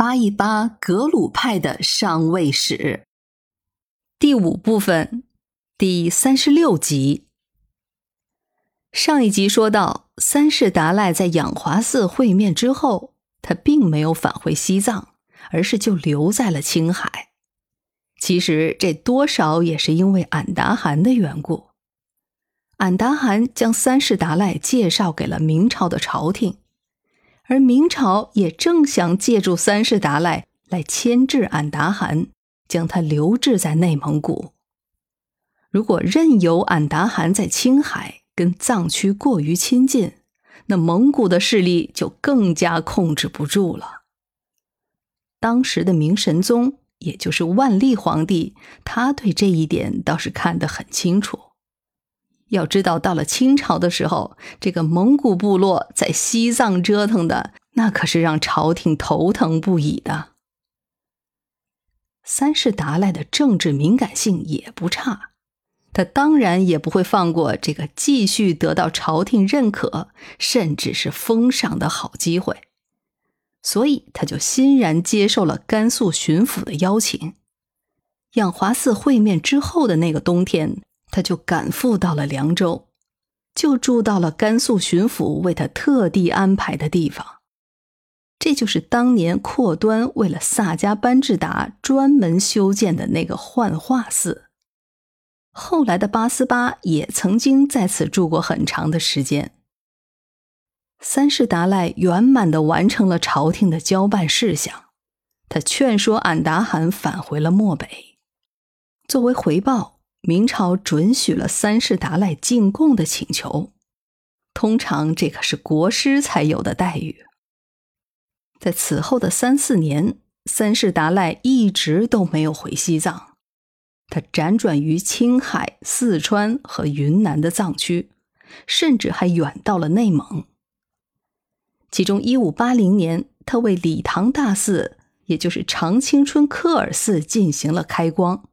扒一扒格鲁派的上位史。第五部分，第三十六集。上一集说到，三世达赖在养华寺会面之后，他并没有返回西藏，而是就留在了青海。其实这多少也是因为俺答汗的缘故。俺答汗将三世达赖介绍给了明朝的朝廷。而明朝也正想借助三世达赖来牵制俺答汗，将他留置在内蒙古。如果任由俺答汗在青海跟藏区过于亲近，那蒙古的势力就更加控制不住了。当时的明神宗，也就是万历皇帝，他对这一点倒是看得很清楚。要知道，到了清朝的时候，这个蒙古部落在西藏折腾的，那可是让朝廷头疼不已的。三世达赖的政治敏感性也不差，他当然也不会放过这个继续得到朝廷认可，甚至是封赏的好机会，所以他就欣然接受了甘肃巡抚的邀请。养华寺会面之后的那个冬天。他就赶赴到了凉州，就住到了甘肃巡抚为他特地安排的地方。这就是当年阔端为了萨迦班智达专门修建的那个幻化寺。后来的八思巴也曾经在此住过很长的时间。三世达赖圆满的完成了朝廷的交办事项，他劝说俺答汗返回了漠北，作为回报。明朝准许了三世达赖进贡的请求，通常这可是国师才有的待遇。在此后的三四年，三世达赖一直都没有回西藏，他辗转于青海、四川和云南的藏区，甚至还远到了内蒙。其中，一五八零年，他为理塘大寺，也就是常青春科尔寺进行了开光。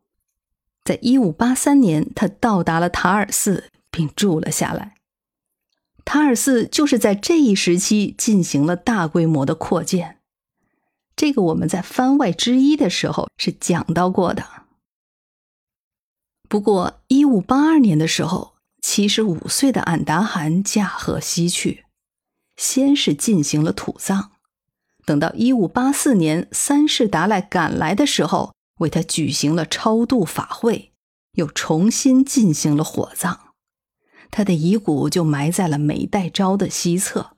在一五八三年，他到达了塔尔寺，并住了下来。塔尔寺就是在这一时期进行了大规模的扩建。这个我们在番外之一的时候是讲到过的。不过，一五八二年的时候，七十五岁的俺答汗驾鹤西去，先是进行了土葬。等到一五八四年三世达赖赶来的时候。为他举行了超度法会，又重新进行了火葬，他的遗骨就埋在了美代昭的西侧。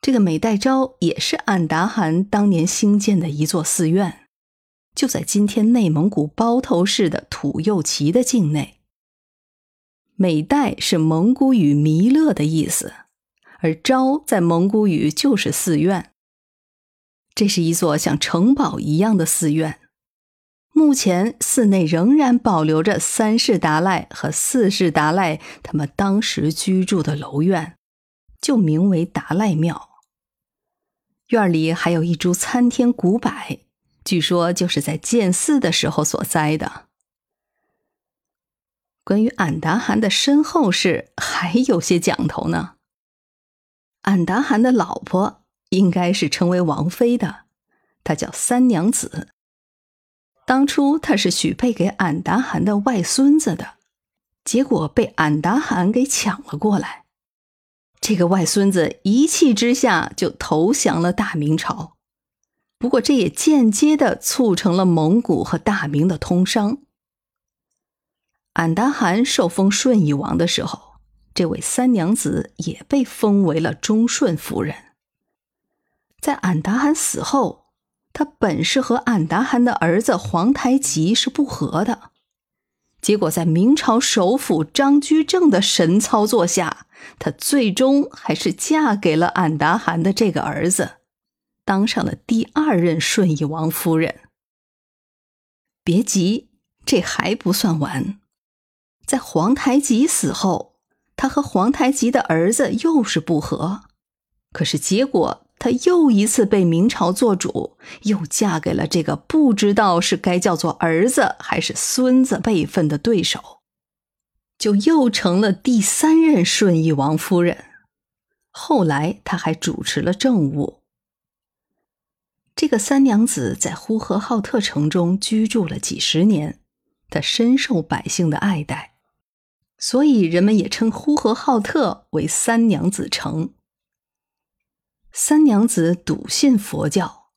这个美代昭也是俺答汗当年兴建的一座寺院，就在今天内蒙古包头市的土右旗的境内。美代是蒙古语“弥勒”的意思，而昭在蒙古语就是寺院。这是一座像城堡一样的寺院。目前寺内仍然保留着三世达赖和四世达赖他们当时居住的楼院，就名为达赖庙。院里还有一株参天古柏，据说就是在建寺的时候所栽的。关于俺答汗的身后事还有些讲头呢。俺答汗的老婆应该是称为王妃的，她叫三娘子。当初他是许配给俺答汗的外孙子的，结果被俺答汗给抢了过来。这个外孙子一气之下就投降了大明朝，不过这也间接的促成了蒙古和大明的通商。俺答汗受封顺义王的时候，这位三娘子也被封为了忠顺夫人。在俺答汗死后。他本是和俺答汗的儿子皇太极是不和的，结果在明朝首辅张居正的神操作下，他最终还是嫁给了俺答汗的这个儿子，当上了第二任顺义王夫人。别急，这还不算完，在皇太极死后，他和皇太极的儿子又是不和，可是结果。她又一次被明朝做主，又嫁给了这个不知道是该叫做儿子还是孙子辈分的对手，就又成了第三任顺义王夫人。后来，她还主持了政务。这个三娘子在呼和浩特城中居住了几十年，她深受百姓的爱戴，所以人们也称呼和浩特为三娘子城。三娘子笃信佛教，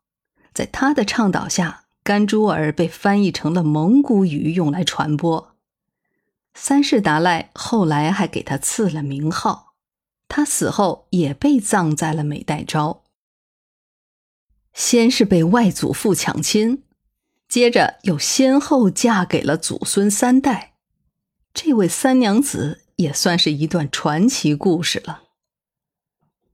在她的倡导下，甘珠尔被翻译成了蒙古语，用来传播。三世达赖后来还给他赐了名号，他死后也被葬在了美代昭。先是被外祖父抢亲，接着又先后嫁给了祖孙三代，这位三娘子也算是一段传奇故事了。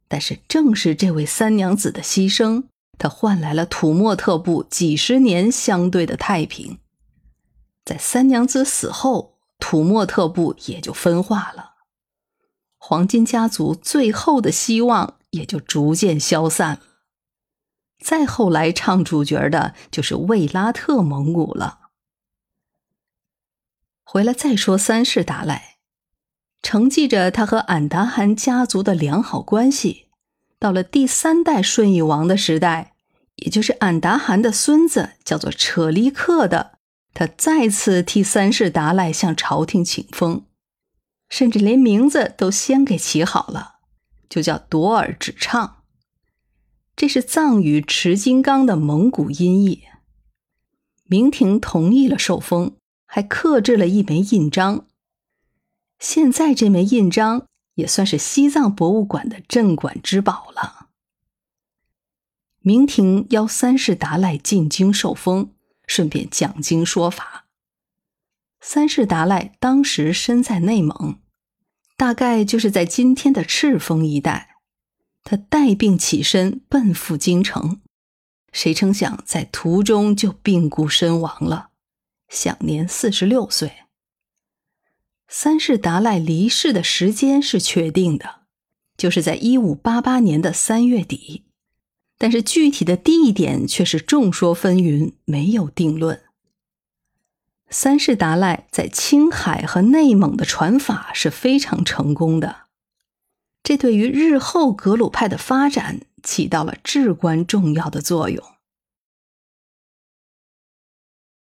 但是，正是这位三娘子的牺牲，她换来了土默特部几十年相对的太平。在三娘子死后，土默特部也就分化了，黄金家族最后的希望也就逐渐消散了。再后来唱主角的就是卫拉特蒙古了。回来再说三世达赖，承继着他和俺答汗家族的良好关系，到了第三代顺义王的时代，也就是俺答汗的孙子叫做扯力克的，他再次替三世达赖向朝廷请封，甚至连名字都先给起好了，就叫朵尔只唱。这是藏语“持金刚”的蒙古音译。明廷同意了受封，还刻制了一枚印章。现在这枚印章也算是西藏博物馆的镇馆之宝了。明廷邀三世达赖进京受封，顺便讲经说法。三世达赖当时身在内蒙，大概就是在今天的赤峰一带。他带病起身，奔赴京城，谁成想在途中就病故身亡了，享年四十六岁。三世达赖离世的时间是确定的，就是在一五八八年的三月底，但是具体的地点却是众说纷纭，没有定论。三世达赖在青海和内蒙的传法是非常成功的。这对于日后格鲁派的发展起到了至关重要的作用。